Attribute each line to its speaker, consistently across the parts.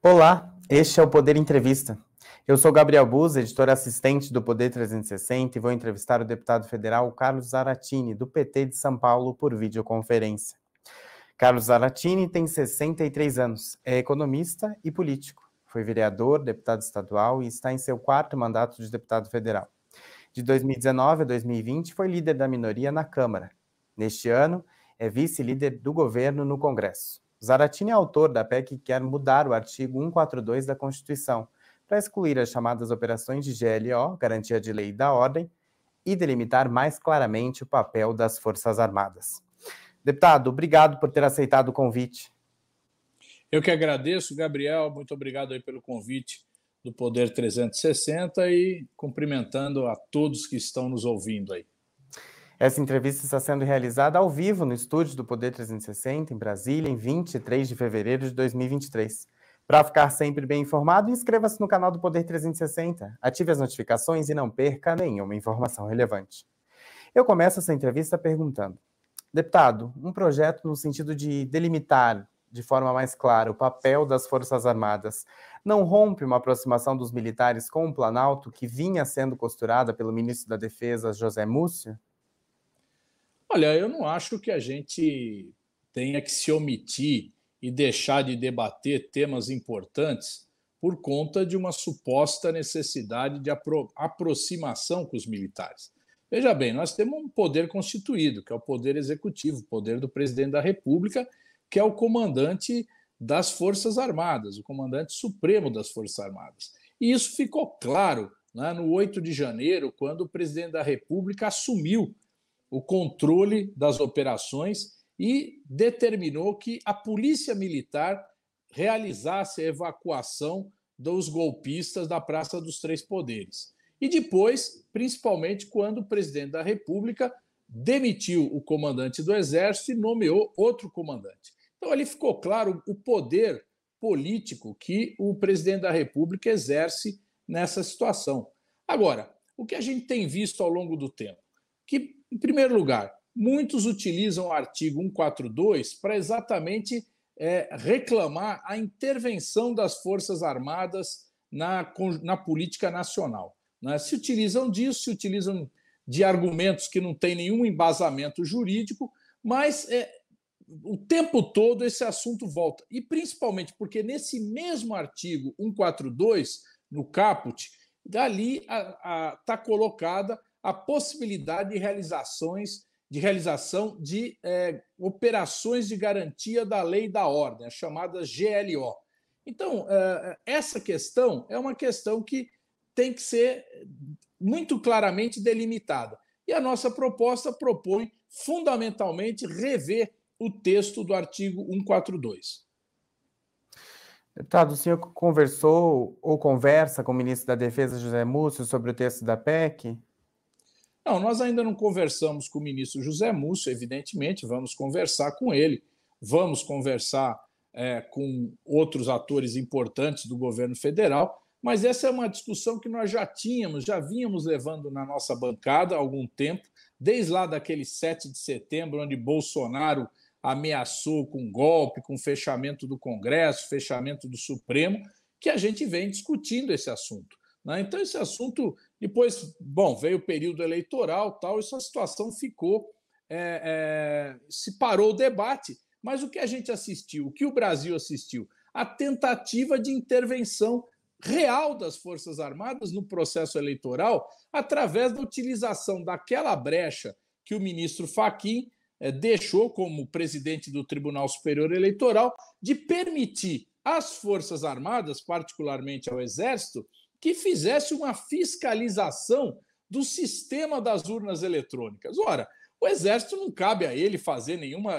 Speaker 1: Olá, este é o Poder Entrevista. Eu sou Gabriel Buz, editor assistente do Poder 360 e vou entrevistar o deputado federal Carlos Zaratini, do PT de São Paulo, por videoconferência. Carlos Zaratini tem 63 anos, é economista e político. Foi vereador, deputado estadual e está em seu quarto mandato de deputado federal. De 2019 a 2020 foi líder da minoria na Câmara. Neste ano, é vice-líder do governo no Congresso. Zaratini é autor da PEC que quer mudar o artigo 142 da Constituição para excluir as chamadas operações de GLO, Garantia de Lei e da Ordem, e delimitar mais claramente o papel das Forças Armadas. Deputado, obrigado por ter aceitado o convite.
Speaker 2: Eu que agradeço, Gabriel, muito obrigado aí pelo convite do Poder 360 e cumprimentando a todos que estão nos ouvindo aí.
Speaker 1: Essa entrevista está sendo realizada ao vivo no estúdio do Poder 360, em Brasília, em 23 de fevereiro de 2023. Para ficar sempre bem informado, inscreva-se no canal do Poder 360, ative as notificações e não perca nenhuma informação relevante. Eu começo essa entrevista perguntando: Deputado, um projeto no sentido de delimitar de forma mais clara o papel das Forças Armadas não rompe uma aproximação dos militares com o Planalto que vinha sendo costurada pelo ministro da Defesa, José Múcio?
Speaker 2: Olha, eu não acho que a gente tenha que se omitir e deixar de debater temas importantes por conta de uma suposta necessidade de apro aproximação com os militares. Veja bem, nós temos um poder constituído, que é o poder executivo, o poder do presidente da República, que é o comandante das Forças Armadas, o comandante supremo das Forças Armadas. E isso ficou claro né, no 8 de janeiro, quando o presidente da República assumiu o controle das operações e determinou que a Polícia Militar realizasse a evacuação dos golpistas da Praça dos Três Poderes. E depois, principalmente quando o presidente da República demitiu o comandante do Exército e nomeou outro comandante. Então, ali ficou claro o poder político que o presidente da República exerce nessa situação. Agora, o que a gente tem visto ao longo do tempo? Que em primeiro lugar, muitos utilizam o artigo 142 para exatamente é, reclamar a intervenção das Forças Armadas na, na política nacional. Né? Se utilizam disso, se utilizam de argumentos que não têm nenhum embasamento jurídico, mas é, o tempo todo esse assunto volta. E principalmente porque nesse mesmo artigo 142, no caput, dali está colocada a possibilidade de realizações de realização de é, operações de garantia da lei da ordem, as chamadas GLO. Então, é, essa questão é uma questão que tem que ser muito claramente delimitada. E a nossa proposta propõe, fundamentalmente, rever o texto do artigo 142.
Speaker 1: Deputado, o senhor conversou ou conversa com o ministro da Defesa, José Múcio, sobre o texto da PEC?
Speaker 2: Não, nós ainda não conversamos com o ministro José Múcio, evidentemente, vamos conversar com ele, vamos conversar é, com outros atores importantes do governo federal, mas essa é uma discussão que nós já tínhamos, já vínhamos levando na nossa bancada há algum tempo, desde lá daquele 7 de setembro, onde Bolsonaro ameaçou com golpe, com fechamento do Congresso, fechamento do Supremo, que a gente vem discutindo esse assunto. Né? Então, esse assunto, depois, bom, veio o período eleitoral, tal, essa situação ficou, é, é, se parou o debate. Mas o que a gente assistiu, o que o Brasil assistiu? A tentativa de intervenção real das Forças Armadas no processo eleitoral através da utilização daquela brecha que o ministro Faquim é, deixou como presidente do Tribunal Superior Eleitoral de permitir às Forças Armadas, particularmente ao Exército, que fizesse uma fiscalização do sistema das urnas eletrônicas. Ora, o Exército não cabe a ele fazer nenhuma,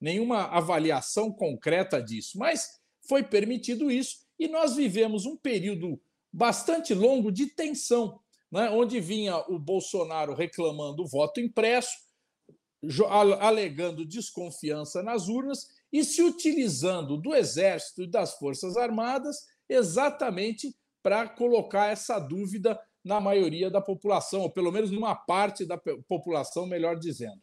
Speaker 2: nenhuma avaliação concreta disso, mas foi permitido isso e nós vivemos um período bastante longo de tensão, né, onde vinha o Bolsonaro reclamando o voto impresso, alegando desconfiança nas urnas e se utilizando do Exército e das Forças Armadas exatamente para colocar essa dúvida na maioria da população, ou pelo menos numa parte da população, melhor dizendo.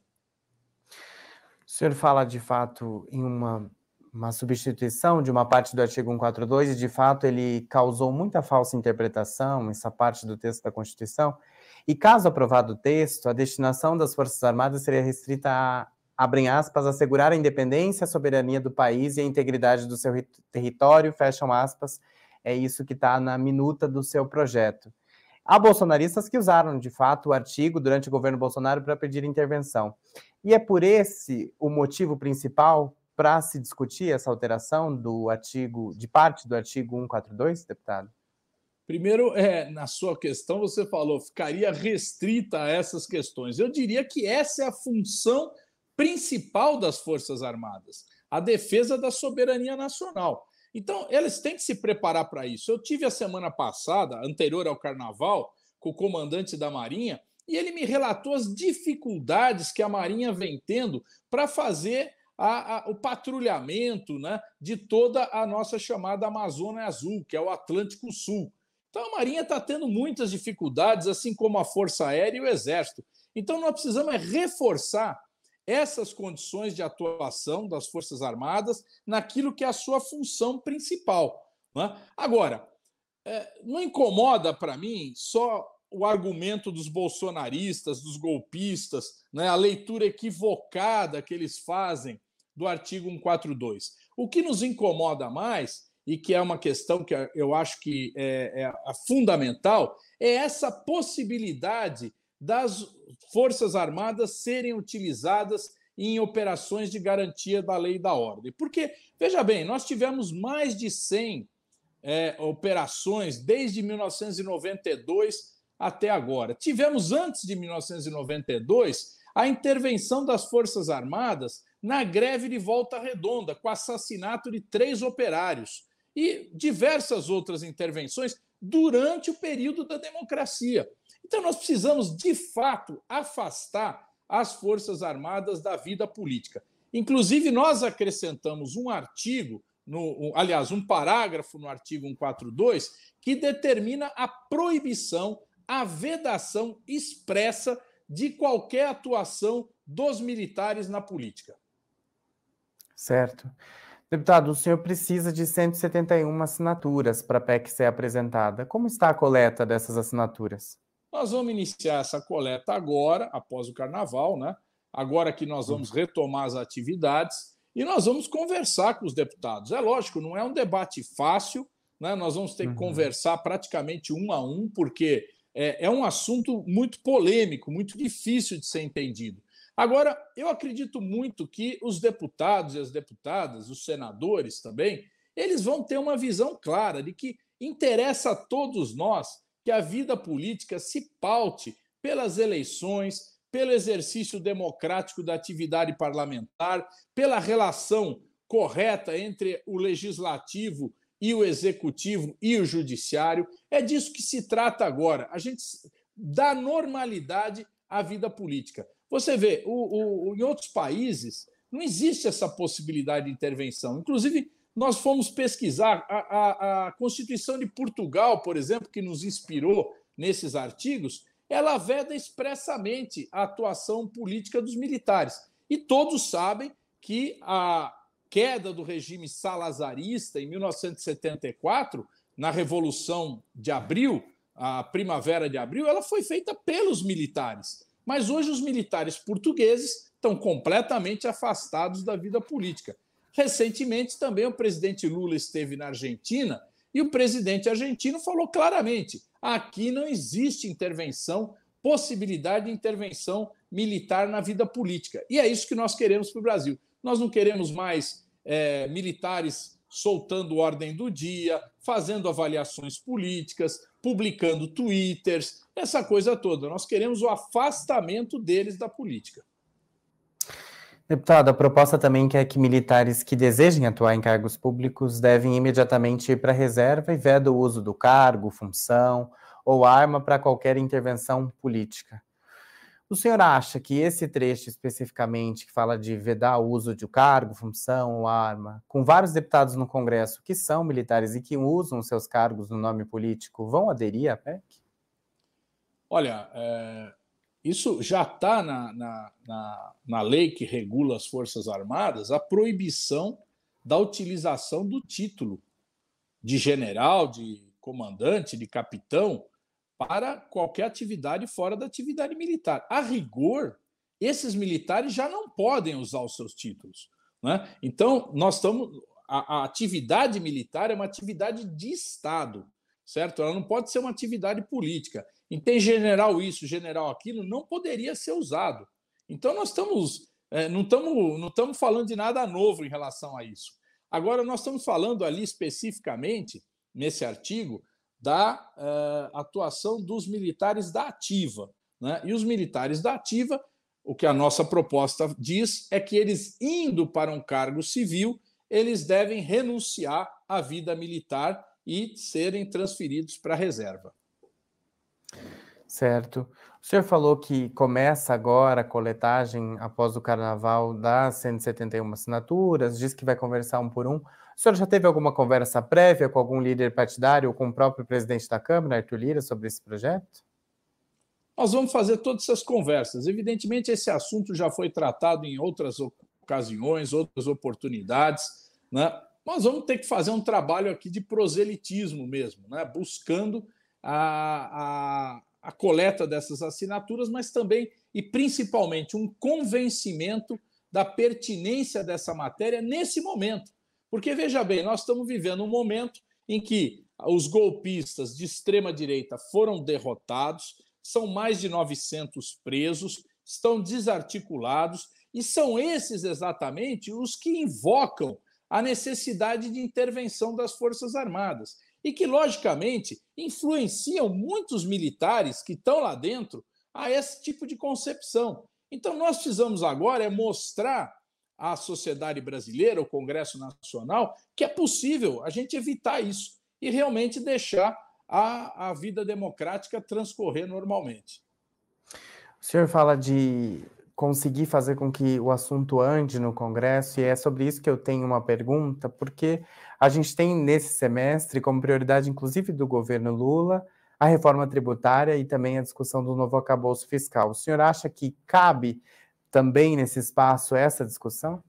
Speaker 1: O senhor fala de fato em uma uma substituição de uma parte do artigo 142 e, de fato, ele causou muita falsa interpretação, essa parte do texto da Constituição. E, caso aprovado o texto, a destinação das Forças Armadas seria restrita a, abrem aspas, assegurar a independência, a soberania do país e a integridade do seu território, fecham aspas. É isso que está na minuta do seu projeto. Há bolsonaristas que usaram, de fato, o artigo durante o governo Bolsonaro para pedir intervenção. E é por esse o motivo principal para se discutir essa alteração do artigo, de parte do artigo 142, deputado?
Speaker 2: Primeiro, é, na sua questão, você falou, ficaria restrita a essas questões. Eu diria que essa é a função principal das Forças Armadas, a defesa da soberania nacional. Então, eles têm que se preparar para isso. Eu tive a semana passada, anterior ao carnaval, com o comandante da Marinha, e ele me relatou as dificuldades que a Marinha vem tendo para fazer a, a, o patrulhamento né, de toda a nossa chamada Amazônia Azul, que é o Atlântico Sul. Então a Marinha está tendo muitas dificuldades, assim como a Força Aérea e o Exército. Então nós precisamos é reforçar essas condições de atuação das Forças Armadas naquilo que é a sua função principal. Né? Agora, é, não incomoda para mim só o argumento dos bolsonaristas, dos golpistas, né? a leitura equivocada que eles fazem do artigo 142. O que nos incomoda mais, e que é uma questão que eu acho que é, é fundamental, é essa possibilidade das Forças Armadas serem utilizadas em operações de garantia da lei e da ordem. Porque, veja bem, nós tivemos mais de 100 é, operações desde 1992 até agora. Tivemos, antes de 1992, a intervenção das Forças Armadas na greve de Volta Redonda, com assassinato de três operários e diversas outras intervenções durante o período da democracia. Então, nós precisamos, de fato, afastar as Forças Armadas da vida política. Inclusive, nós acrescentamos um artigo, no, aliás, um parágrafo no artigo 142, que determina a proibição, a vedação expressa de qualquer atuação dos militares na política.
Speaker 1: Certo. Deputado, o senhor precisa de 171 assinaturas para a PEC ser apresentada. Como está a coleta dessas assinaturas?
Speaker 2: Nós vamos iniciar essa coleta agora, após o carnaval, né? Agora que nós vamos retomar as atividades e nós vamos conversar com os deputados. É lógico, não é um debate fácil, né? Nós vamos ter que uhum. conversar praticamente um a um, porque é, é um assunto muito polêmico, muito difícil de ser entendido. Agora, eu acredito muito que os deputados e as deputadas, os senadores também, eles vão ter uma visão clara de que interessa a todos nós que a vida política se paute pelas eleições, pelo exercício democrático da atividade parlamentar, pela relação correta entre o legislativo e o executivo e o judiciário. É disso que se trata agora. A gente dá normalidade à vida política. Você vê, o, o, em outros países não existe essa possibilidade de intervenção. Inclusive, nós fomos pesquisar a, a, a Constituição de Portugal, por exemplo, que nos inspirou nesses artigos, ela veda expressamente a atuação política dos militares. E todos sabem que a queda do regime salazarista em 1974, na Revolução de Abril, a Primavera de Abril, ela foi feita pelos militares. Mas hoje os militares portugueses estão completamente afastados da vida política. Recentemente também o presidente Lula esteve na Argentina e o presidente argentino falou claramente: aqui não existe intervenção, possibilidade de intervenção militar na vida política. E é isso que nós queremos para o Brasil. Nós não queremos mais é, militares soltando ordem do dia, fazendo avaliações políticas, publicando twitters, essa coisa toda. Nós queremos o afastamento deles da política.
Speaker 1: Deputado, a proposta também quer que militares que desejem atuar em cargos públicos devem imediatamente ir para a reserva e veda o uso do cargo, função ou arma para qualquer intervenção política. O senhor acha que esse trecho especificamente, que fala de vedar o uso de cargo, função ou arma, com vários deputados no Congresso que são militares e que usam seus cargos no nome político, vão aderir à PEC?
Speaker 2: Olha, é, isso já está na, na, na, na lei que regula as Forças Armadas, a proibição da utilização do título de general, de comandante, de capitão, para qualquer atividade fora da atividade militar. A rigor, esses militares já não podem usar os seus títulos. Né? Então, nós estamos. A, a, atividade militar é uma atividade de Estado, certo? Ela não pode ser uma atividade política. E tem general isso, general aquilo, não poderia ser usado. Então, nós estamos. É, não estamos não estamos falando de nada novo em relação a isso. Agora, nós estamos falando ali especificamente, nesse artigo, da uh, atuação dos militares da ativa. Né? E os militares da ativa o que a nossa proposta diz é que eles, indo para um cargo civil, eles devem renunciar à vida militar e serem transferidos para a reserva.
Speaker 1: Certo. O senhor falou que começa agora a coletagem após o carnaval das 171 assinaturas, diz que vai conversar um por um. O senhor já teve alguma conversa prévia com algum líder partidário ou com o próprio presidente da Câmara, Arthur Lira, sobre esse projeto?
Speaker 2: Nós vamos fazer todas essas conversas. Evidentemente, esse assunto já foi tratado em outras ocasiões, outras oportunidades. Né? Nós vamos ter que fazer um trabalho aqui de proselitismo mesmo, né? buscando a, a, a coleta dessas assinaturas, mas também e principalmente um convencimento da pertinência dessa matéria nesse momento. Porque, veja bem, nós estamos vivendo um momento em que os golpistas de extrema direita foram derrotados, são mais de 900 presos, estão desarticulados, e são esses exatamente os que invocam a necessidade de intervenção das Forças Armadas e que, logicamente, influenciam muitos militares que estão lá dentro a esse tipo de concepção. Então, nós precisamos agora é mostrar à sociedade brasileira, ao Congresso Nacional, que é possível a gente evitar isso e realmente deixar a, a vida democrática transcorrer normalmente.
Speaker 1: O senhor fala de conseguir fazer com que o assunto ande no Congresso, e é sobre isso que eu tenho uma pergunta, porque a gente tem nesse semestre, como prioridade, inclusive do governo Lula, a reforma tributária e também a discussão do novo acabouço fiscal. O senhor acha que cabe também nesse espaço essa discussão?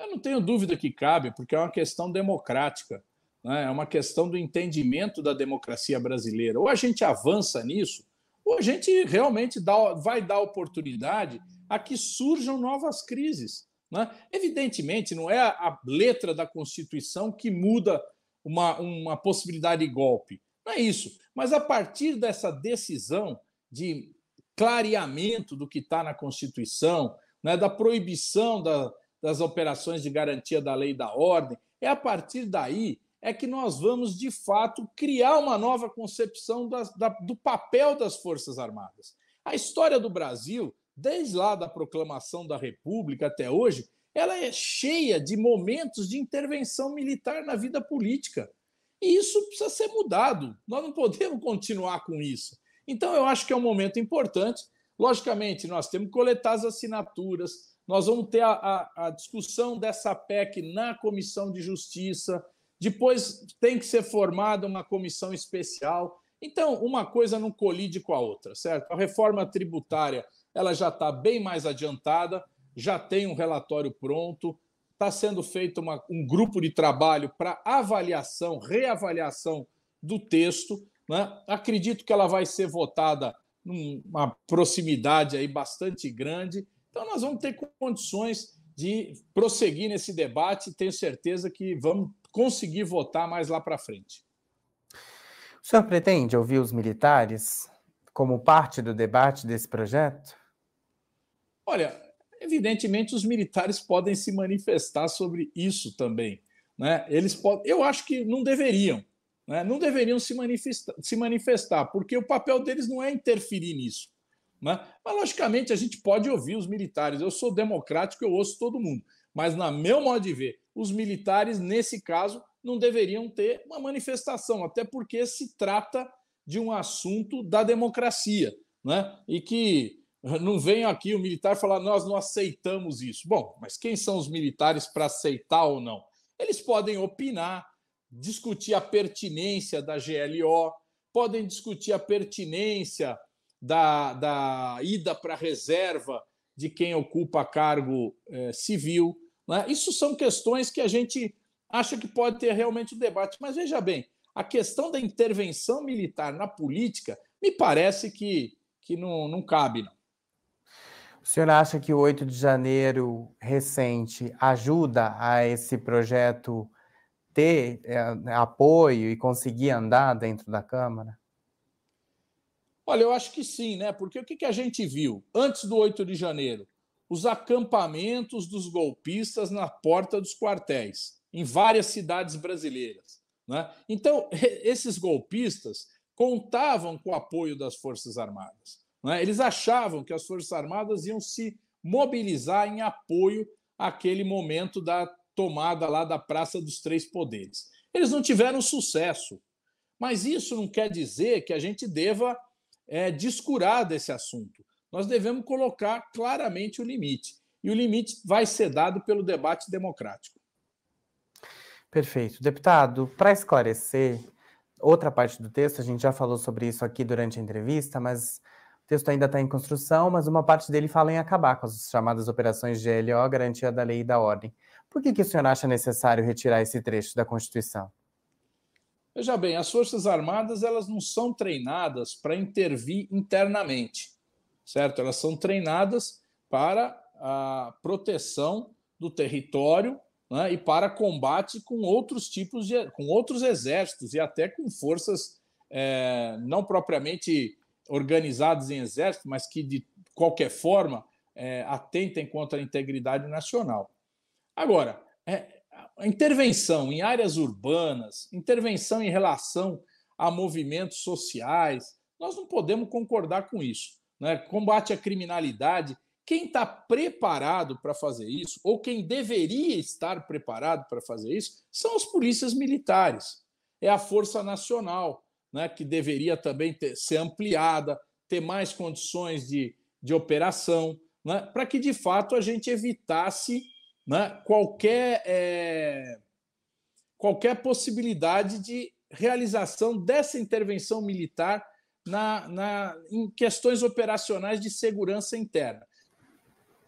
Speaker 2: Eu não tenho dúvida que cabe, porque é uma questão democrática né? é uma questão do entendimento da democracia brasileira. Ou a gente avança nisso, ou a gente realmente dá, vai dar oportunidade a que surjam novas crises. Né? Evidentemente, não é a letra da Constituição que muda uma, uma possibilidade de golpe. Não é isso. Mas a partir dessa decisão de clareamento do que está na Constituição, né, da proibição da, das operações de garantia da lei e da ordem, é a partir daí é que nós vamos, de fato, criar uma nova concepção da, do papel das Forças Armadas. A história do Brasil, desde lá da proclamação da República até hoje, ela é cheia de momentos de intervenção militar na vida política. E isso precisa ser mudado. Nós não podemos continuar com isso. Então, eu acho que é um momento importante. Logicamente, nós temos que coletar as assinaturas, nós vamos ter a, a, a discussão dessa PEC na Comissão de Justiça, depois tem que ser formada uma comissão especial. Então, uma coisa não colide com a outra, certo? A reforma tributária ela já está bem mais adiantada, já tem um relatório pronto, está sendo feito uma, um grupo de trabalho para avaliação, reavaliação do texto. Né? Acredito que ela vai ser votada numa proximidade aí bastante grande. Então, nós vamos ter condições de prosseguir nesse debate. Tenho certeza que vamos conseguir votar mais lá para frente.
Speaker 1: O senhor pretende ouvir os militares como parte do debate desse projeto?
Speaker 2: Olha, evidentemente os militares podem se manifestar sobre isso também. Né? Eles podem, eu acho que não deveriam, né? não deveriam se manifestar, se manifestar, porque o papel deles não é interferir nisso. Né? Mas, logicamente, a gente pode ouvir os militares. Eu sou democrático, eu ouço todo mundo. Mas, na meu modo de ver, os militares, nesse caso, não deveriam ter uma manifestação, até porque se trata de um assunto da democracia, né? E que não venha aqui o militar falar nós não aceitamos isso. Bom, mas quem são os militares para aceitar ou não? Eles podem opinar, discutir a pertinência da GLO, podem discutir a pertinência da, da ida para reserva de quem ocupa cargo é, civil, Né? Isso são questões que a gente acha que pode ter realmente o um debate. Mas veja bem, a questão da intervenção militar na política me parece que, que não, não cabe, não.
Speaker 1: O senhor acha que o 8 de janeiro recente ajuda a esse projeto ter é, apoio e conseguir andar dentro da Câmara?
Speaker 2: Olha, eu acho que sim, né? Porque o que, que a gente viu antes do 8 de janeiro? Os acampamentos dos golpistas na porta dos quartéis, em várias cidades brasileiras. Né? Então, esses golpistas contavam com o apoio das Forças Armadas. Né? Eles achavam que as Forças Armadas iam se mobilizar em apoio àquele momento da tomada lá da Praça dos Três Poderes. Eles não tiveram sucesso, mas isso não quer dizer que a gente deva é, descurar desse assunto. Nós devemos colocar claramente o limite. E o limite vai ser dado pelo debate democrático.
Speaker 1: Perfeito. Deputado, para esclarecer, outra parte do texto, a gente já falou sobre isso aqui durante a entrevista, mas o texto ainda está em construção, mas uma parte dele fala em acabar com as chamadas operações GLO, garantia da lei e da ordem. Por que, que o senhor acha necessário retirar esse trecho da Constituição?
Speaker 2: Veja bem, as Forças Armadas elas não são treinadas para intervir internamente, certo? Elas são treinadas para a proteção do território né, e para combate com outros tipos de, com outros exércitos e até com forças é, não propriamente organizadas em exército, mas que de qualquer forma é, atentem contra a integridade nacional. Agora, é, a intervenção em áreas urbanas, intervenção em relação a movimentos sociais, nós não podemos concordar com isso. Né? Combate à criminalidade, quem está preparado para fazer isso, ou quem deveria estar preparado para fazer isso, são as polícias militares. É a Força Nacional, né, que deveria também ter, ser ampliada, ter mais condições de, de operação, né, para que de fato a gente evitasse né, qualquer, é, qualquer possibilidade de realização dessa intervenção militar na, na, em questões operacionais de segurança interna.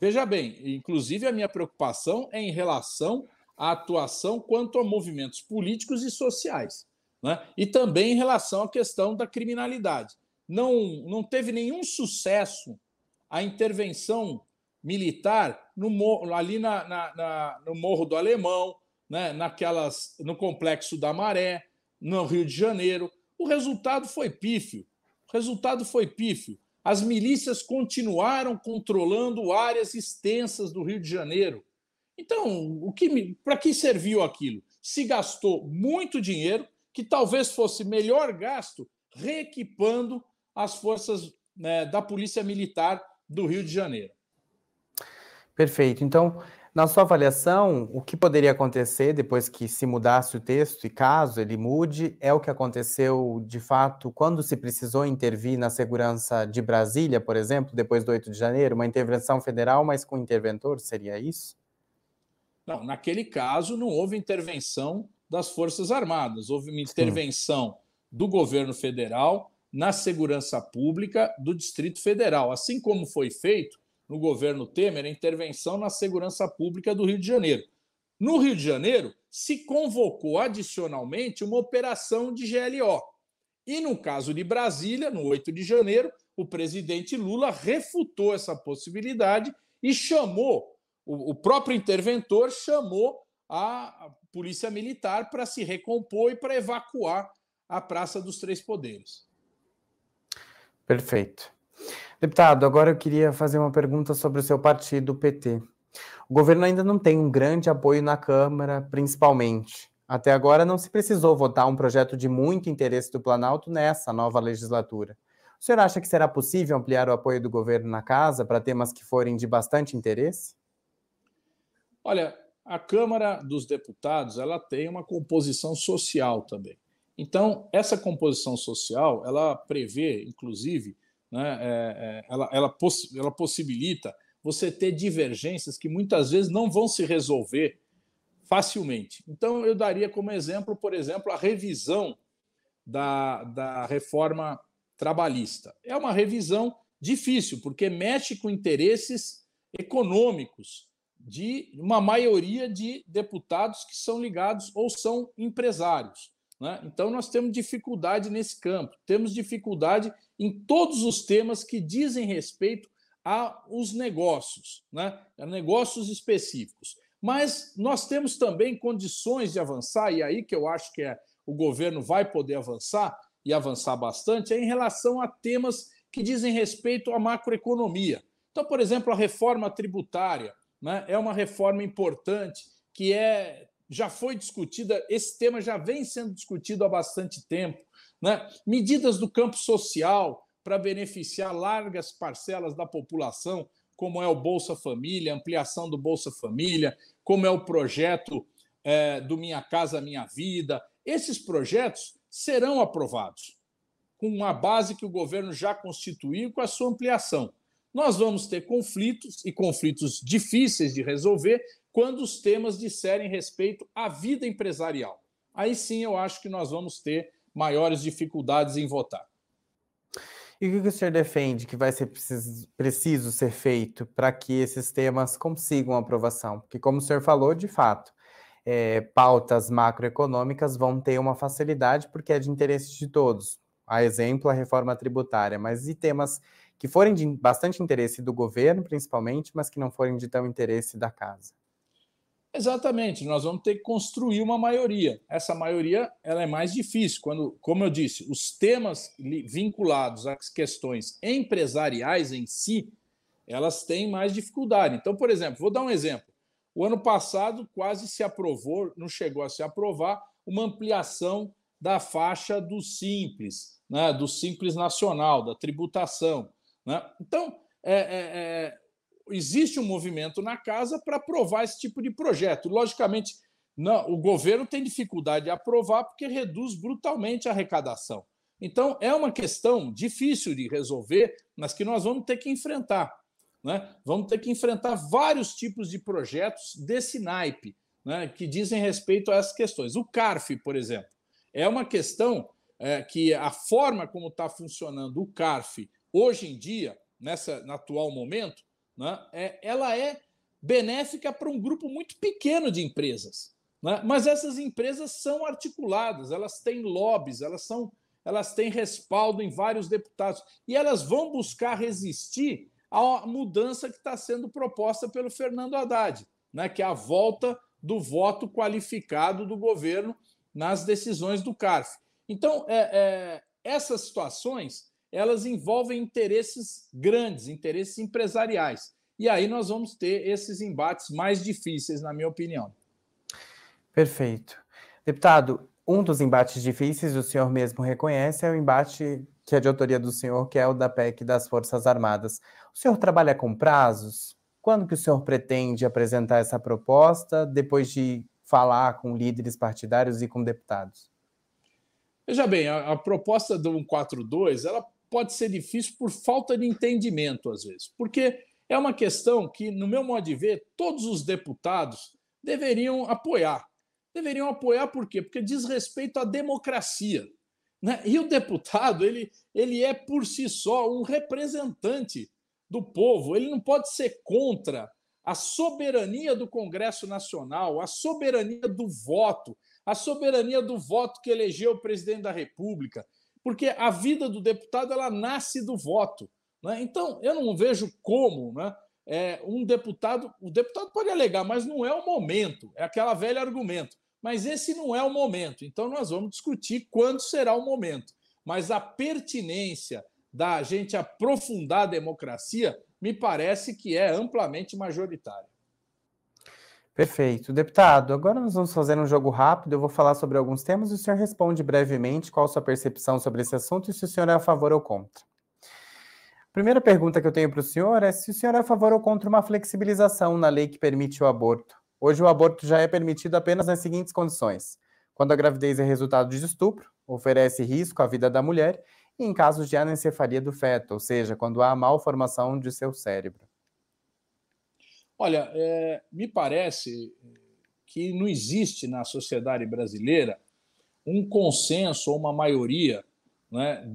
Speaker 2: Veja bem, inclusive a minha preocupação é em relação à atuação quanto a movimentos políticos e sociais, né? e também em relação à questão da criminalidade. Não, não teve nenhum sucesso a intervenção militar no, ali na, na, na, no Morro do Alemão, né, naquelas, no Complexo da Maré, no Rio de Janeiro. O resultado foi pífio. O resultado foi pífio. As milícias continuaram controlando áreas extensas do Rio de Janeiro. Então, o que para que serviu aquilo? Se gastou muito dinheiro que talvez fosse melhor gasto reequipando as forças né, da Polícia Militar do Rio de Janeiro.
Speaker 1: Perfeito. Então, na sua avaliação, o que poderia acontecer depois que se mudasse o texto, e caso ele mude, é o que aconteceu de fato quando se precisou intervir na segurança de Brasília, por exemplo, depois do 8 de janeiro? Uma intervenção federal, mas com interventor, seria isso?
Speaker 2: Não, naquele caso não houve intervenção das Forças Armadas, houve uma intervenção Sim. do governo federal na segurança pública do Distrito Federal, assim como foi feito no governo Temer a intervenção na segurança pública do Rio de Janeiro. No Rio de Janeiro, se convocou adicionalmente uma operação de GLO. E no caso de Brasília, no 8 de janeiro, o presidente Lula refutou essa possibilidade e chamou, o próprio interventor chamou a Polícia Militar para se recompor e para evacuar a Praça dos Três Poderes.
Speaker 1: Perfeito. Deputado, agora eu queria fazer uma pergunta sobre o seu partido, o PT. O governo ainda não tem um grande apoio na Câmara, principalmente. Até agora não se precisou votar um projeto de muito interesse do Planalto nessa nova legislatura. O senhor acha que será possível ampliar o apoio do governo na casa para temas que forem de bastante interesse?
Speaker 2: Olha, a Câmara dos Deputados ela tem uma composição social também. Então, essa composição social ela prevê, inclusive, né, é, é, ela, ela, poss ela possibilita você ter divergências que muitas vezes não vão se resolver facilmente. Então, eu daria como exemplo, por exemplo, a revisão da, da reforma trabalhista. É uma revisão difícil, porque mexe com interesses econômicos de uma maioria de deputados que são ligados ou são empresários. Né? Então, nós temos dificuldade nesse campo, temos dificuldade em todos os temas que dizem respeito aos negócios, né? a negócios específicos. Mas nós temos também condições de avançar, e aí que eu acho que é, o governo vai poder avançar, e avançar bastante, é em relação a temas que dizem respeito à macroeconomia. Então, por exemplo, a reforma tributária né, é uma reforma importante que é já foi discutida, esse tema já vem sendo discutido há bastante tempo. Né? Medidas do campo social para beneficiar largas parcelas da população, como é o Bolsa Família, ampliação do Bolsa Família, como é o projeto é, do Minha Casa Minha Vida. Esses projetos serão aprovados, com uma base que o governo já constituiu com a sua ampliação. Nós vamos ter conflitos e conflitos difíceis de resolver quando os temas disserem respeito à vida empresarial. Aí sim eu acho que nós vamos ter maiores dificuldades em votar.
Speaker 1: E o que o senhor defende que vai ser preciso, preciso ser feito para que esses temas consigam aprovação? Porque, como o senhor falou, de fato, é, pautas macroeconômicas vão ter uma facilidade porque é de interesse de todos. A exemplo, a reforma tributária, mas e temas que forem de bastante interesse do governo, principalmente, mas que não forem de tão interesse da casa.
Speaker 2: Exatamente, nós vamos ter que construir uma maioria. Essa maioria ela é mais difícil quando, como eu disse, os temas vinculados às questões empresariais em si, elas têm mais dificuldade. Então, por exemplo, vou dar um exemplo. O ano passado quase se aprovou, não chegou a se aprovar, uma ampliação da faixa do Simples, né, do Simples Nacional, da tributação. Né? Então, é, é, é, existe um movimento na casa para aprovar esse tipo de projeto. Logicamente, não, o governo tem dificuldade de aprovar porque reduz brutalmente a arrecadação. Então, é uma questão difícil de resolver, mas que nós vamos ter que enfrentar. Né? Vamos ter que enfrentar vários tipos de projetos desse naipe, né, que dizem respeito a essas questões. O CARF, por exemplo, é uma questão é, que a forma como está funcionando o CARF hoje em dia, nessa, no atual momento, né, é, ela é benéfica para um grupo muito pequeno de empresas. Né? Mas essas empresas são articuladas, elas têm lobbies, elas, são, elas têm respaldo em vários deputados e elas vão buscar resistir à mudança que está sendo proposta pelo Fernando Haddad, né? que é a volta do voto qualificado do governo nas decisões do CARF. Então, é, é, essas situações elas envolvem interesses grandes, interesses empresariais. E aí nós vamos ter esses embates mais difíceis, na minha opinião.
Speaker 1: Perfeito. Deputado, um dos embates difíceis, o senhor mesmo reconhece, é o embate que é de autoria do senhor, que é o da PEC das Forças Armadas. O senhor trabalha com prazos? Quando que o senhor pretende apresentar essa proposta, depois de falar com líderes partidários e com deputados?
Speaker 2: Veja bem, a, a proposta do 142, ela pode ser difícil por falta de entendimento, às vezes. Porque é uma questão que, no meu modo de ver, todos os deputados deveriam apoiar. Deveriam apoiar por quê? Porque diz respeito à democracia. Né? E o deputado, ele, ele é por si só um representante do povo, ele não pode ser contra a soberania do Congresso Nacional, a soberania do voto, a soberania do voto que elegeu o presidente da República porque a vida do deputado ela nasce do voto. Né? Então, eu não vejo como né, é, um deputado. O deputado pode alegar, mas não é o momento, é aquela velha argumento. Mas esse não é o momento. Então, nós vamos discutir quando será o momento. Mas a pertinência da gente aprofundar a democracia me parece que é amplamente majoritária.
Speaker 1: Perfeito. Deputado, agora nós vamos fazer um jogo rápido. Eu vou falar sobre alguns temas e o senhor responde brevemente qual a sua percepção sobre esse assunto e se o senhor é a favor ou contra. A primeira pergunta que eu tenho para o senhor é se o senhor é a favor ou contra uma flexibilização na lei que permite o aborto. Hoje o aborto já é permitido apenas nas seguintes condições: quando a gravidez é resultado de estupro, oferece risco à vida da mulher, e em casos de anencefalia do feto, ou seja, quando há malformação de seu cérebro.
Speaker 2: Olha, é, me parece que não existe na sociedade brasileira um consenso ou uma maioria né,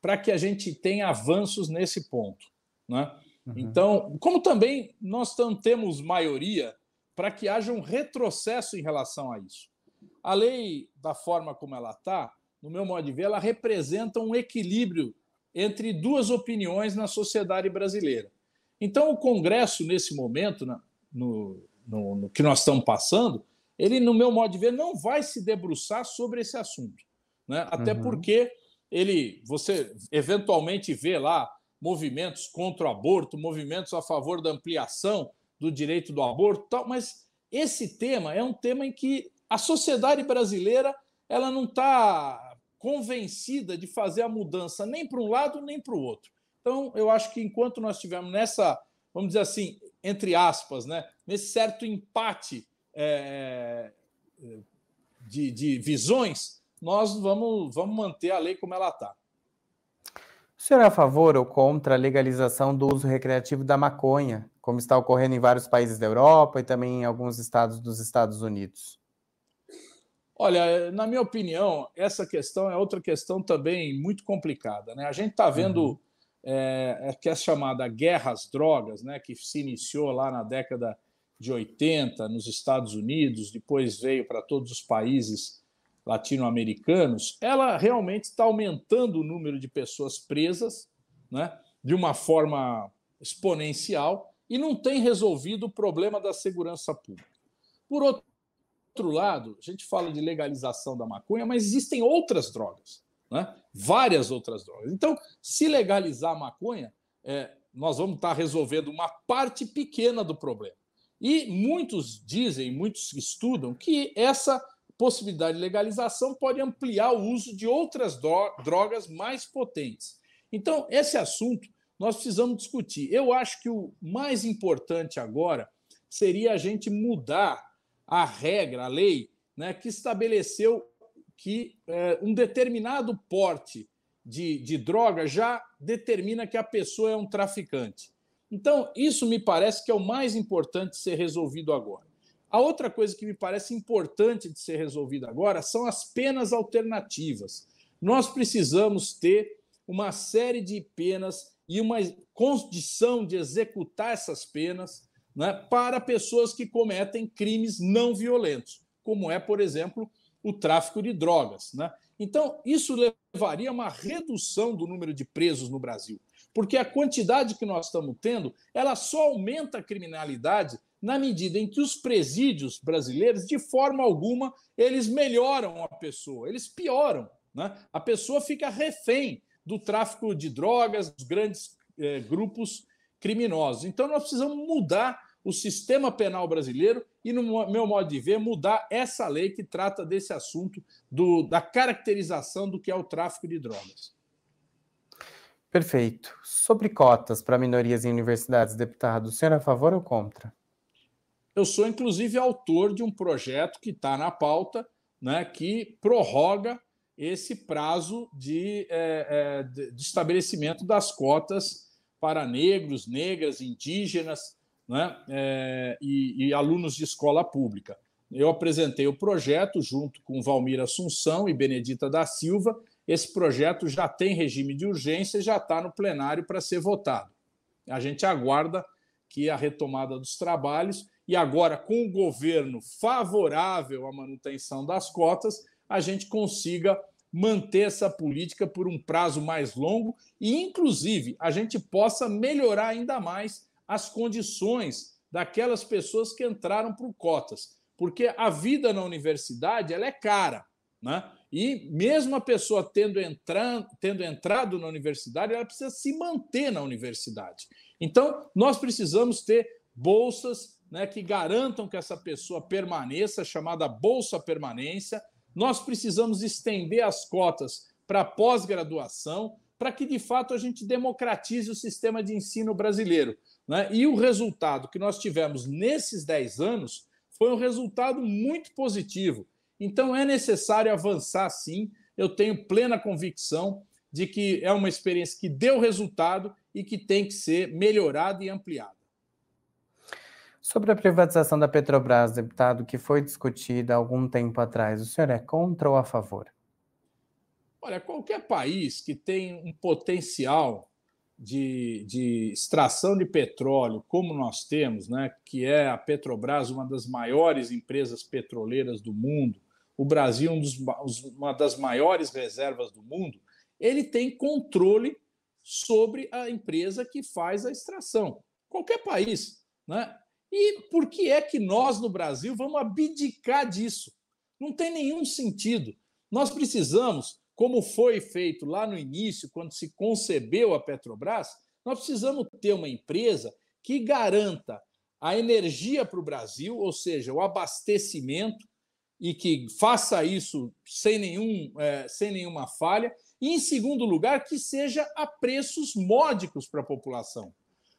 Speaker 2: para que a gente tenha avanços nesse ponto. Né? Uhum. Então, como também nós temos maioria para que haja um retrocesso em relação a isso. A lei, da forma como ela está, no meu modo de ver, ela representa um equilíbrio entre duas opiniões na sociedade brasileira. Então, o Congresso, nesse momento, no, no, no, que nós estamos passando, ele, no meu modo de ver, não vai se debruçar sobre esse assunto. Né? Até uhum. porque ele, você eventualmente vê lá movimentos contra o aborto, movimentos a favor da ampliação do direito do aborto, tal, mas esse tema é um tema em que a sociedade brasileira ela não está convencida de fazer a mudança nem para um lado nem para o outro. Então, eu acho que enquanto nós estivermos nessa, vamos dizer assim, entre aspas, né, nesse certo empate é, é de, de visões, nós vamos, vamos manter a lei como ela está.
Speaker 1: O senhor é a favor ou contra a legalização do uso recreativo da maconha, como está ocorrendo em vários países da Europa e também em alguns estados dos Estados Unidos?
Speaker 2: Olha, na minha opinião, essa questão é outra questão também muito complicada. Né? A gente está vendo uhum. É, que é chamada guerra às drogas, né, que se iniciou lá na década de 80 nos Estados Unidos, depois veio para todos os países latino-americanos, ela realmente está aumentando o número de pessoas presas né, de uma forma exponencial e não tem resolvido o problema da segurança pública. Por outro lado, a gente fala de legalização da maconha, mas existem outras drogas, né? Várias outras drogas. Então, se legalizar a maconha, é, nós vamos estar resolvendo uma parte pequena do problema. E muitos dizem, muitos estudam, que essa possibilidade de legalização pode ampliar o uso de outras drogas mais potentes. Então, esse assunto nós precisamos discutir. Eu acho que o mais importante agora seria a gente mudar a regra, a lei, né, que estabeleceu que é, um determinado porte de, de droga já determina que a pessoa é um traficante. Então, isso me parece que é o mais importante ser resolvido agora. A outra coisa que me parece importante de ser resolvida agora são as penas alternativas. Nós precisamos ter uma série de penas e uma condição de executar essas penas né, para pessoas que cometem crimes não violentos, como é, por exemplo, o tráfico de drogas. Né? Então, isso levaria a uma redução do número de presos no Brasil, porque a quantidade que nós estamos tendo, ela só aumenta a criminalidade na medida em que os presídios brasileiros, de forma alguma, eles melhoram a pessoa, eles pioram. Né? A pessoa fica refém do tráfico de drogas, dos grandes eh, grupos criminosos. Então, nós precisamos mudar o sistema penal brasileiro e, no meu modo de ver, mudar essa lei que trata desse assunto do, da caracterização do que é o tráfico de drogas.
Speaker 1: Perfeito. Sobre cotas para minorias em universidades, deputado, o senhor é a favor ou contra?
Speaker 2: Eu sou, inclusive, autor de um projeto que está na pauta, né, que prorroga esse prazo de, é, é, de estabelecimento das cotas para negros, negras, indígenas né, é, e, e, alunos de escola pública. Eu apresentei o projeto junto com Valmir Assunção e Benedita da Silva. Esse projeto já tem regime de urgência e já está no plenário para ser votado. A gente aguarda que a retomada dos trabalhos e agora com o governo favorável à manutenção das cotas, a gente consiga manter essa política por um prazo mais longo e, inclusive, a gente possa melhorar ainda mais as condições daquelas pessoas que entraram por cotas, porque a vida na universidade ela é cara, né? E mesmo a pessoa tendo, entran, tendo entrado na universidade, ela precisa se manter na universidade. Então, nós precisamos ter bolsas né, que garantam que essa pessoa permaneça, chamada Bolsa Permanência. Nós precisamos estender as cotas para pós-graduação, para que de fato a gente democratize o sistema de ensino brasileiro. Né? E o resultado que nós tivemos nesses 10 anos foi um resultado muito positivo. Então é necessário avançar sim. Eu tenho plena convicção de que é uma experiência que deu resultado e que tem que ser melhorada e ampliada.
Speaker 1: Sobre a privatização da Petrobras, deputado, que foi discutida há algum tempo atrás, o senhor é contra ou a favor?
Speaker 2: Olha, qualquer país que tem um potencial de, de extração de petróleo, como nós temos, né, que é a Petrobras, uma das maiores empresas petroleiras do mundo, o Brasil, um dos, uma das maiores reservas do mundo, ele tem controle sobre a empresa que faz a extração. Qualquer país. Né? E por que é que nós, no Brasil, vamos abdicar disso? Não tem nenhum sentido. Nós precisamos como foi feito lá no início, quando se concebeu a Petrobras, nós precisamos ter uma empresa que garanta a energia para o Brasil, ou seja, o abastecimento, e que faça isso sem, nenhum, é, sem nenhuma falha, e, em segundo lugar, que seja a preços módicos para a população.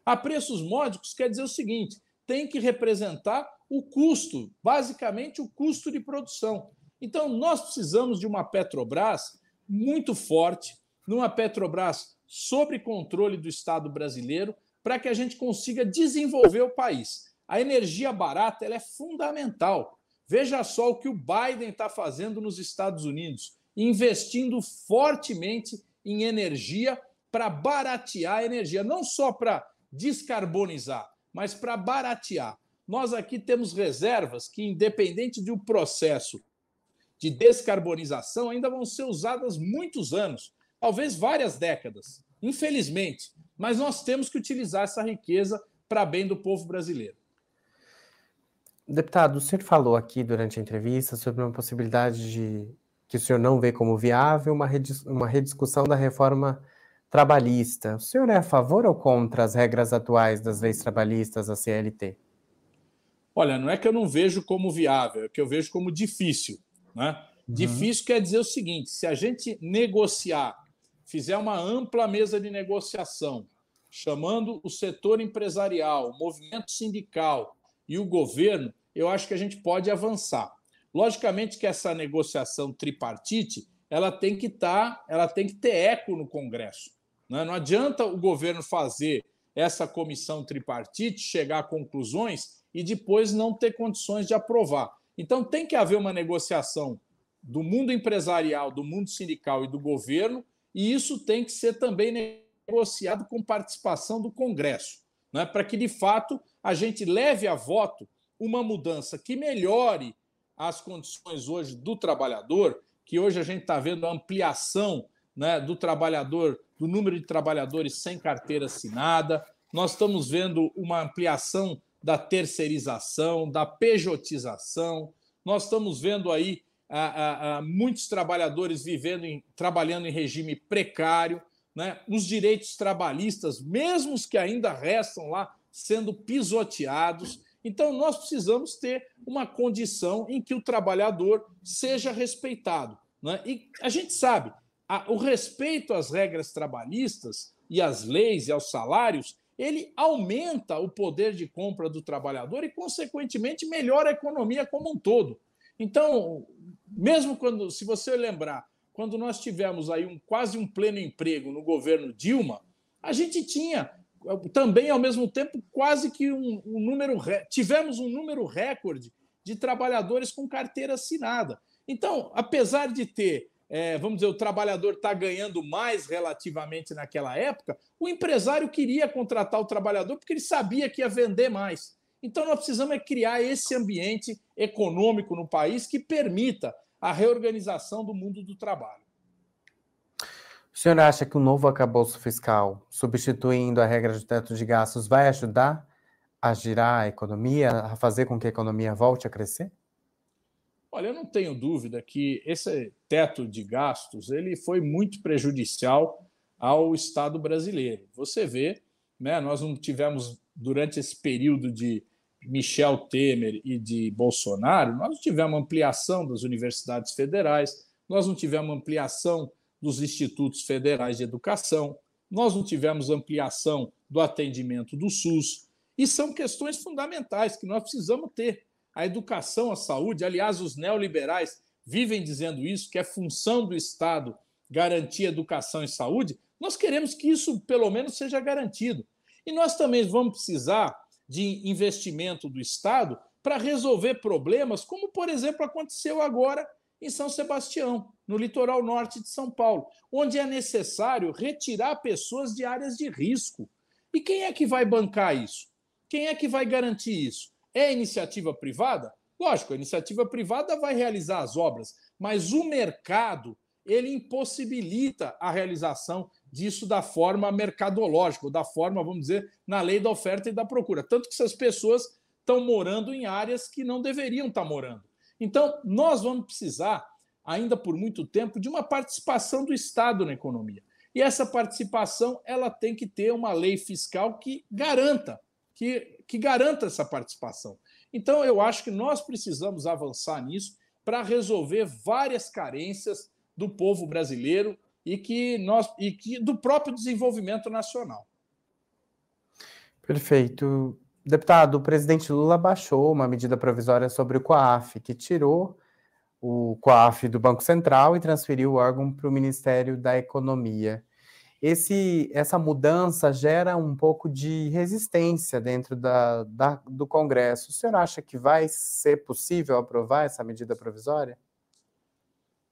Speaker 2: A preços módicos quer dizer o seguinte: tem que representar o custo, basicamente o custo de produção. Então, nós precisamos de uma Petrobras muito forte, numa Petrobras sob controle do Estado brasileiro, para que a gente consiga desenvolver o país. A energia barata ela é fundamental. Veja só o que o Biden está fazendo nos Estados Unidos, investindo fortemente em energia para baratear a energia, não só para descarbonizar, mas para baratear. Nós aqui temos reservas que, independente do processo de descarbonização ainda vão ser usadas muitos anos, talvez várias décadas, infelizmente. Mas nós temos que utilizar essa riqueza para bem do povo brasileiro.
Speaker 1: Deputado, o senhor falou aqui durante a entrevista sobre uma possibilidade de que o senhor não vê como viável uma, redis, uma rediscussão da reforma trabalhista. O senhor é a favor ou contra as regras atuais das leis trabalhistas, a CLT?
Speaker 2: Olha, não é que eu não vejo como viável, é que eu vejo como difícil. Né? Uhum. Difícil quer dizer o seguinte: se a gente negociar, fizer uma ampla mesa de negociação, chamando o setor empresarial, o movimento sindical e o governo, eu acho que a gente pode avançar. Logicamente que essa negociação tripartite ela tem que estar, tá, ela tem que ter eco no Congresso. Né? Não adianta o governo fazer essa comissão tripartite, chegar a conclusões e depois não ter condições de aprovar. Então, tem que haver uma negociação do mundo empresarial, do mundo sindical e do governo, e isso tem que ser também negociado com participação do Congresso, né? para que, de fato, a gente leve a voto uma mudança que melhore as condições hoje do trabalhador, que hoje a gente está vendo a ampliação né, do trabalhador, do número de trabalhadores sem carteira assinada, nós estamos vendo uma ampliação da terceirização, da pejotização. Nós estamos vendo aí a, a, a muitos trabalhadores vivendo em, trabalhando em regime precário, né? os direitos trabalhistas, mesmo os que ainda restam lá, sendo pisoteados. Então, nós precisamos ter uma condição em que o trabalhador seja respeitado. Né? E a gente sabe, a, o respeito às regras trabalhistas e às leis e aos salários ele aumenta o poder de compra do trabalhador e, consequentemente, melhora a economia como um todo. Então, mesmo quando, se você lembrar, quando nós tivemos aí um, quase um pleno emprego no governo Dilma, a gente tinha também, ao mesmo tempo, quase que um, um número. Tivemos um número recorde de trabalhadores com carteira assinada. Então, apesar de ter é, vamos dizer, o trabalhador está ganhando mais relativamente naquela época, o empresário queria contratar o trabalhador porque ele sabia que ia vender mais. Então, nós precisamos é criar esse ambiente econômico no país que permita a reorganização do mundo do trabalho.
Speaker 1: O senhor acha que o novo acabouço fiscal, substituindo a regra de teto de gastos, vai ajudar a girar a economia, a fazer com que a economia volte a crescer?
Speaker 2: Olha, eu não tenho dúvida que esse teto de gastos ele foi muito prejudicial ao Estado brasileiro. Você vê, né, nós não tivemos, durante esse período de Michel Temer e de Bolsonaro, nós não tivemos ampliação das universidades federais, nós não tivemos ampliação dos institutos federais de educação, nós não tivemos ampliação do atendimento do SUS, e são questões fundamentais que nós precisamos ter a educação, a saúde. Aliás, os neoliberais vivem dizendo isso, que é função do Estado garantir educação e saúde. Nós queremos que isso, pelo menos, seja garantido. E nós também vamos precisar de investimento do Estado para resolver problemas, como, por exemplo, aconteceu agora em São Sebastião, no litoral norte de São Paulo, onde é necessário retirar pessoas de áreas de risco. E quem é que vai bancar isso? Quem é que vai garantir isso? É iniciativa privada? Lógico, a iniciativa privada vai realizar as obras, mas o mercado ele impossibilita a realização disso da forma mercadológica, da forma, vamos dizer, na lei da oferta e da procura. Tanto que essas pessoas estão morando em áreas que não deveriam estar morando. Então, nós vamos precisar, ainda por muito tempo, de uma participação do Estado na economia. E essa participação ela tem que ter uma lei fiscal que garanta, que, que garanta essa participação. Então, eu acho que nós precisamos avançar nisso para resolver várias carências do povo brasileiro e que nós e que do próprio desenvolvimento nacional.
Speaker 1: Perfeito. Deputado, o presidente Lula baixou uma medida provisória sobre o COAF, que tirou o COAF do Banco Central e transferiu o órgão para o Ministério da Economia. Esse, essa mudança gera um pouco de resistência dentro da, da, do Congresso. O senhor acha que vai ser possível aprovar essa medida provisória?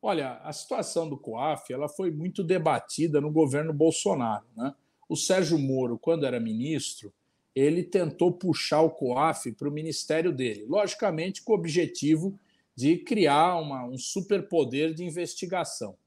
Speaker 2: Olha, a situação do COAF ela foi muito debatida no governo Bolsonaro. Né? O Sérgio Moro, quando era ministro, ele tentou puxar o COAF para o ministério dele, logicamente com o objetivo de criar uma, um superpoder de investigação.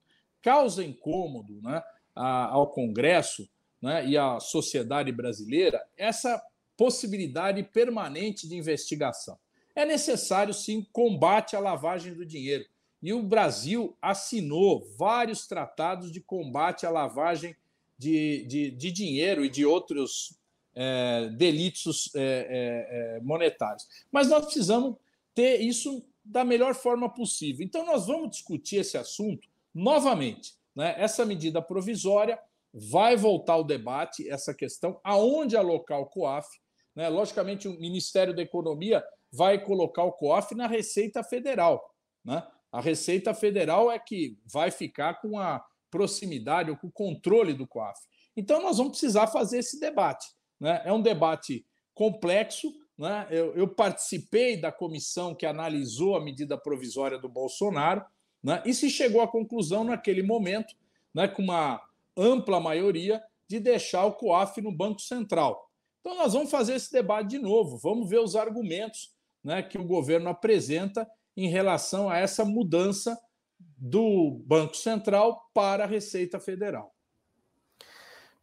Speaker 2: Causa incômodo né, ao Congresso né, e à sociedade brasileira essa possibilidade permanente de investigação. É necessário, sim, combate à lavagem do dinheiro. E o Brasil assinou vários tratados de combate à lavagem de, de, de dinheiro e de outros é, delitos é, é, é, monetários. Mas nós precisamos ter isso da melhor forma possível. Então, nós vamos discutir esse assunto novamente. Né? Essa medida provisória vai voltar ao debate, essa questão, aonde alocar o COAF. Né? Logicamente, o Ministério da Economia vai colocar o COAF na Receita Federal. Né? A Receita Federal é que vai ficar com a proximidade ou com o controle do COAF. Então, nós vamos precisar fazer esse debate. Né? É um debate complexo. Né? Eu, eu, participei da comissão que analisou a medida provisória do Bolsonaro né? e se chegou à conclusão, naquele momento, né, com uma ampla maioria, de deixar o COAF no Banco Central. Então, nós vamos fazer esse debate de novo, vamos ver os argumentos né, que o governo apresenta em relação a essa mudança do Banco Central para a Receita Federal.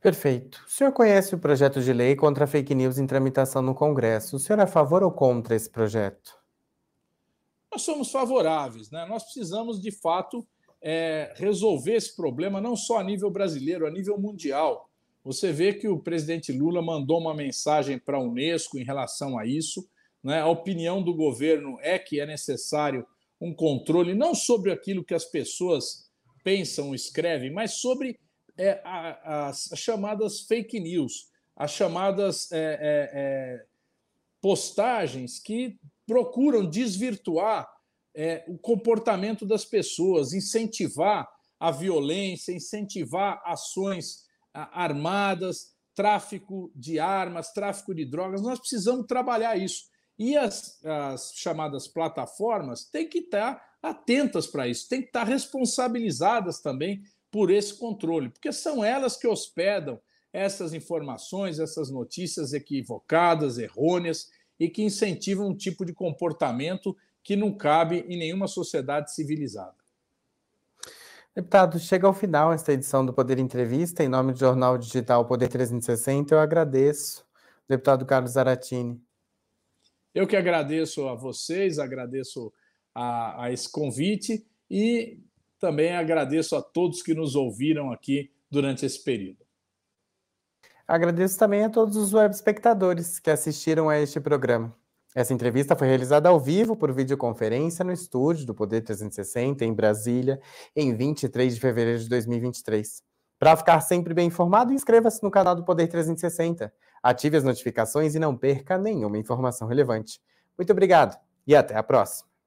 Speaker 1: Perfeito. O senhor conhece o projeto de lei contra fake news em tramitação no Congresso. O senhor é a favor ou contra esse projeto?
Speaker 2: Nós somos favoráveis, né? Nós precisamos, de fato, é, resolver esse problema não só a nível brasileiro, a nível mundial. Você vê que o presidente Lula mandou uma mensagem para a Unesco em relação a isso. Né? A opinião do governo é que é necessário um controle não sobre aquilo que as pessoas pensam, escrevem, mas sobre é, as chamadas fake news, as chamadas é, é, é, postagens que procuram desvirtuar é, o comportamento das pessoas, incentivar a violência, incentivar ações armadas, tráfico de armas, tráfico de drogas. Nós precisamos trabalhar isso. E as, as chamadas plataformas têm que estar atentas para isso, têm que estar responsabilizadas também por esse controle, porque são elas que hospedam essas informações, essas notícias equivocadas, errôneas e que incentivam um tipo de comportamento que não cabe em nenhuma sociedade civilizada.
Speaker 1: Deputado, chega ao final esta edição do Poder Entrevista. Em nome do Jornal Digital Poder 360, eu agradeço, deputado Carlos Zaratini.
Speaker 2: Eu que agradeço a vocês, agradeço a, a esse convite e também agradeço a todos que nos ouviram aqui durante esse período.
Speaker 1: Agradeço também a todos os web espectadores que assistiram a este programa. Essa entrevista foi realizada ao vivo por videoconferência no estúdio do Poder 360 em Brasília, em 23 de fevereiro de 2023. Para ficar sempre bem informado, inscreva-se no canal do Poder 360, ative as notificações e não perca nenhuma informação relevante. Muito obrigado e até a próxima.